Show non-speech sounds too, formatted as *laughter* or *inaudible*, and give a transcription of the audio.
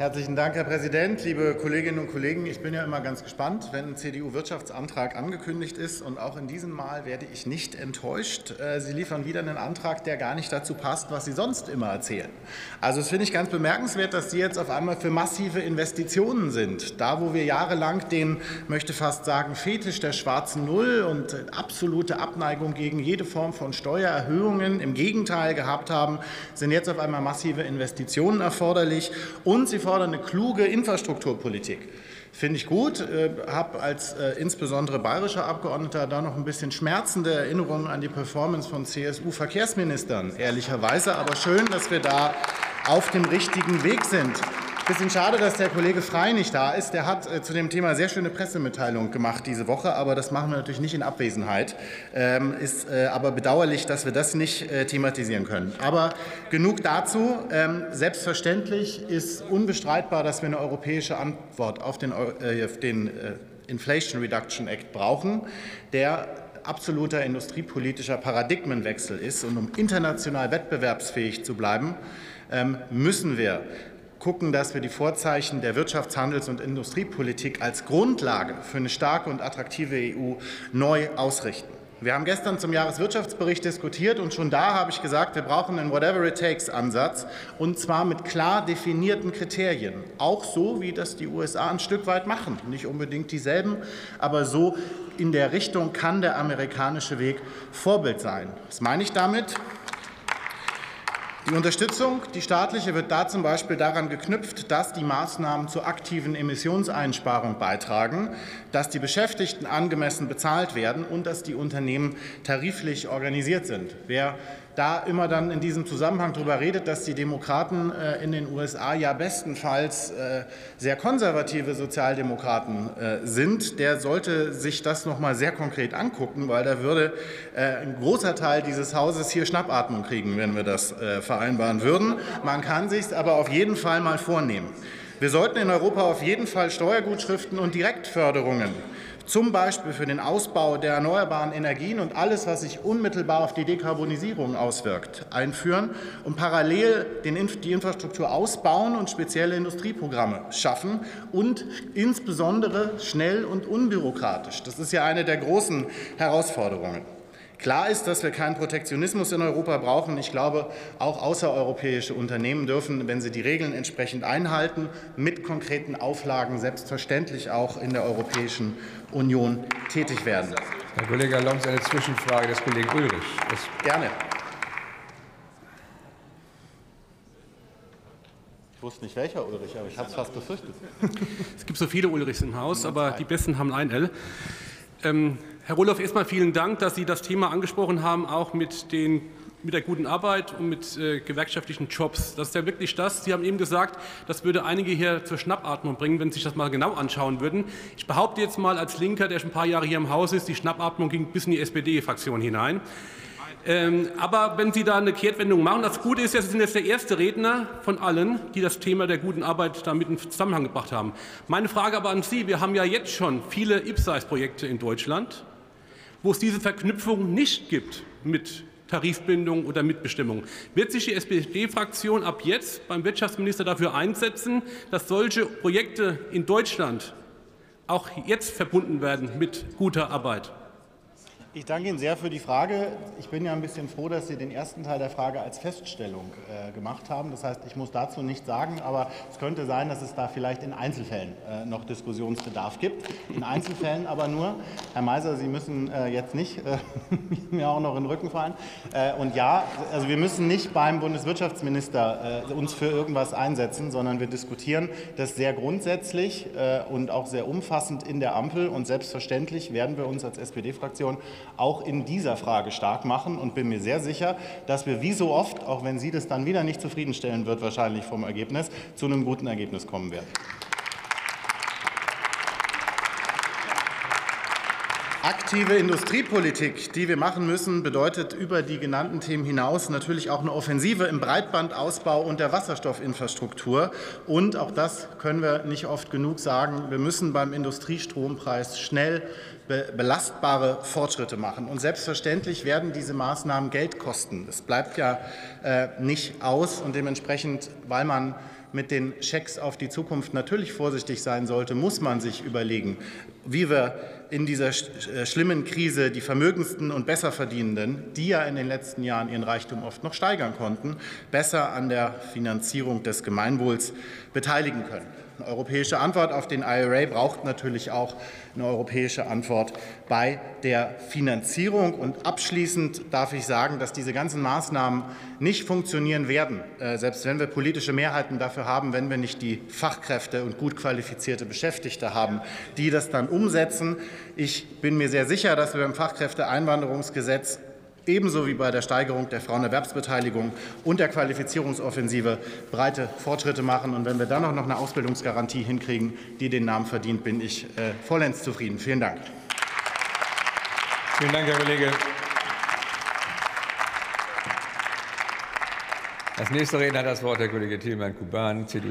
Herzlichen Dank, Herr Präsident. Liebe Kolleginnen und Kollegen, ich bin ja immer ganz gespannt, wenn ein CDU-Wirtschaftsantrag angekündigt ist. Und auch in diesem Mal werde ich nicht enttäuscht. Äh, Sie liefern wieder einen Antrag, der gar nicht dazu passt, was Sie sonst immer erzählen. Also, das finde ich ganz bemerkenswert, dass Sie jetzt auf einmal für massive Investitionen sind. Da, wo wir jahrelang den, möchte fast sagen, Fetisch der schwarzen Null und absolute Abneigung gegen jede Form von Steuererhöhungen im Gegenteil gehabt haben, sind jetzt auf einmal massive Investitionen erforderlich. Und Sie fordern eine kluge Infrastrukturpolitik. Finde ich gut. Äh, habe als äh, insbesondere bayerischer Abgeordneter da noch ein bisschen schmerzende Erinnerungen an die Performance von CSU-Verkehrsministern, ehrlicherweise. Aber schön, dass wir da auf dem richtigen Weg sind. Bisschen schade, dass der Kollege Frei nicht da ist. Der hat äh, zu dem Thema sehr schöne Pressemitteilung gemacht diese Woche, aber das machen wir natürlich nicht in Abwesenheit. Ähm, ist äh, aber bedauerlich, dass wir das nicht äh, thematisieren können. Aber genug dazu. Ähm, selbstverständlich ist unbestreitbar, dass wir eine europäische Antwort auf den, Inflation Reduction Act brauchen, der absoluter industriepolitischer Paradigmenwechsel ist. Und um international wettbewerbsfähig zu bleiben, ähm, müssen wir gucken, dass wir die Vorzeichen der Wirtschafts-, Handels- und Industriepolitik als Grundlage für eine starke und attraktive EU neu ausrichten. Wir haben gestern zum Jahreswirtschaftsbericht diskutiert und schon da habe ich gesagt, wir brauchen einen Whatever it takes Ansatz und zwar mit klar definierten Kriterien. Auch so, wie das die USA ein Stück weit machen. Nicht unbedingt dieselben, aber so in der Richtung kann der amerikanische Weg Vorbild sein. Was meine ich damit? Die Unterstützung, die staatliche, wird da zum Beispiel daran geknüpft, dass die Maßnahmen zur aktiven Emissionseinsparung beitragen, dass die Beschäftigten angemessen bezahlt werden und dass die Unternehmen tariflich organisiert sind. Wer da immer dann in diesem Zusammenhang darüber redet, dass die Demokraten äh, in den USA ja bestenfalls äh, sehr konservative Sozialdemokraten äh, sind, der sollte sich das noch mal sehr konkret angucken, weil da würde ein großer Teil dieses Hauses hier Schnappatmung kriegen, wenn wir das vereinbaren würden. Man kann sich aber auf jeden Fall mal vornehmen. Wir sollten in Europa auf jeden Fall Steuergutschriften und Direktförderungen zum Beispiel für den Ausbau der erneuerbaren Energien und alles, was sich unmittelbar auf die Dekarbonisierung auswirkt, einführen und parallel die Infrastruktur ausbauen und spezielle Industrieprogramme schaffen und insbesondere schnell und unbürokratisch. Das ist ja eine der großen Herausforderungen. Klar ist, dass wir keinen Protektionismus in Europa brauchen. Ich glaube, auch außereuropäische Unternehmen dürfen, wenn sie die Regeln entsprechend einhalten, mit konkreten Auflagen selbstverständlich auch in der Europäischen Union tätig werden. Herr Kollege Sie eine Zwischenfrage des Kollegen Ulrich. Das Gerne. Ich wusste nicht welcher Ulrich, aber ich habe es fast befürchtet. Es gibt so viele Ulrichs im Haus, aber die besten haben ein L. Ähm, Herr Roloff, erstmal vielen Dank, dass Sie das Thema angesprochen haben, auch mit, den, mit der guten Arbeit und mit äh, gewerkschaftlichen Jobs. Das ist ja wirklich das. Sie haben eben gesagt, das würde einige hier zur Schnappatmung bringen, wenn Sie sich das mal genau anschauen würden. Ich behaupte jetzt mal als Linker, der schon ein paar Jahre hier im Haus ist, die Schnappatmung ging bis in die SPD-Fraktion hinein. Ähm, aber wenn Sie da eine Kehrtwendung machen, das Gute ist ja, Sie sind jetzt der erste Redner von allen, die das Thema der guten Arbeit damit in Zusammenhang gebracht haben. Meine Frage aber an Sie, wir haben ja jetzt schon viele IPSAIS-Projekte in Deutschland, wo es diese Verknüpfung nicht gibt mit Tarifbindung oder Mitbestimmung. Wird sich die SPD-Fraktion ab jetzt beim Wirtschaftsminister dafür einsetzen, dass solche Projekte in Deutschland auch jetzt verbunden werden mit guter Arbeit? Ich danke Ihnen sehr für die Frage. Ich bin ja ein bisschen froh, dass Sie den ersten Teil der Frage als Feststellung äh, gemacht haben. Das heißt, ich muss dazu nichts sagen, aber es könnte sein, dass es da vielleicht in Einzelfällen äh, noch Diskussionsbedarf gibt. In Einzelfällen aber nur. Herr Meiser, Sie müssen äh, jetzt nicht äh, *laughs* mir auch noch in den Rücken fallen. Äh, und ja, also wir müssen nicht beim Bundeswirtschaftsminister äh, uns für irgendwas einsetzen, sondern wir diskutieren das sehr grundsätzlich und auch sehr umfassend in der Ampel. Und selbstverständlich werden wir uns als SPD-Fraktion auch in dieser Frage stark machen und bin mir sehr sicher, dass wir wie so oft, auch wenn Sie das dann wieder nicht zufriedenstellen wird, wahrscheinlich vom Ergebnis, zu einem guten Ergebnis kommen werden. Aktive Industriepolitik, die wir machen müssen, bedeutet über die genannten Themen hinaus natürlich auch eine Offensive im Breitbandausbau und der Wasserstoffinfrastruktur. Und auch das können wir nicht oft genug sagen. Wir müssen beim Industriestrompreis schnell belastbare Fortschritte machen. Und selbstverständlich werden diese Maßnahmen Geld kosten. Das bleibt ja äh, nicht aus und dementsprechend, weil man mit den Schecks auf die Zukunft natürlich vorsichtig sein sollte, muss man sich überlegen, wie wir in dieser äh, schlimmen Krise die Vermögendsten und Besserverdienenden, die ja in den letzten Jahren ihren Reichtum oft noch steigern konnten, besser an der Finanzierung des Gemeinwohls beteiligen können. Eine europäische Antwort auf den IRA braucht natürlich auch eine europäische Antwort bei der Finanzierung. Und abschließend darf ich sagen, dass diese ganzen Maßnahmen nicht funktionieren werden, äh, selbst wenn wir politische Mehrheiten dafür haben, wenn wir nicht die Fachkräfte und gut qualifizierte Beschäftigte haben, die das dann umsetzen. Ich bin mir sehr sicher, dass wir im Fachkräfteeinwanderungsgesetz ebenso wie bei der Steigerung der Frauenerwerbsbeteiligung und der Qualifizierungsoffensive breite Fortschritte machen. Und wenn wir dann auch noch eine Ausbildungsgarantie hinkriegen, die den Namen verdient, bin ich äh, vollends zufrieden. Vielen Dank. Vielen Dank, Herr Kollege. Als nächster Redner hat das Wort Herr Kollege Tilman Kuban, CDU.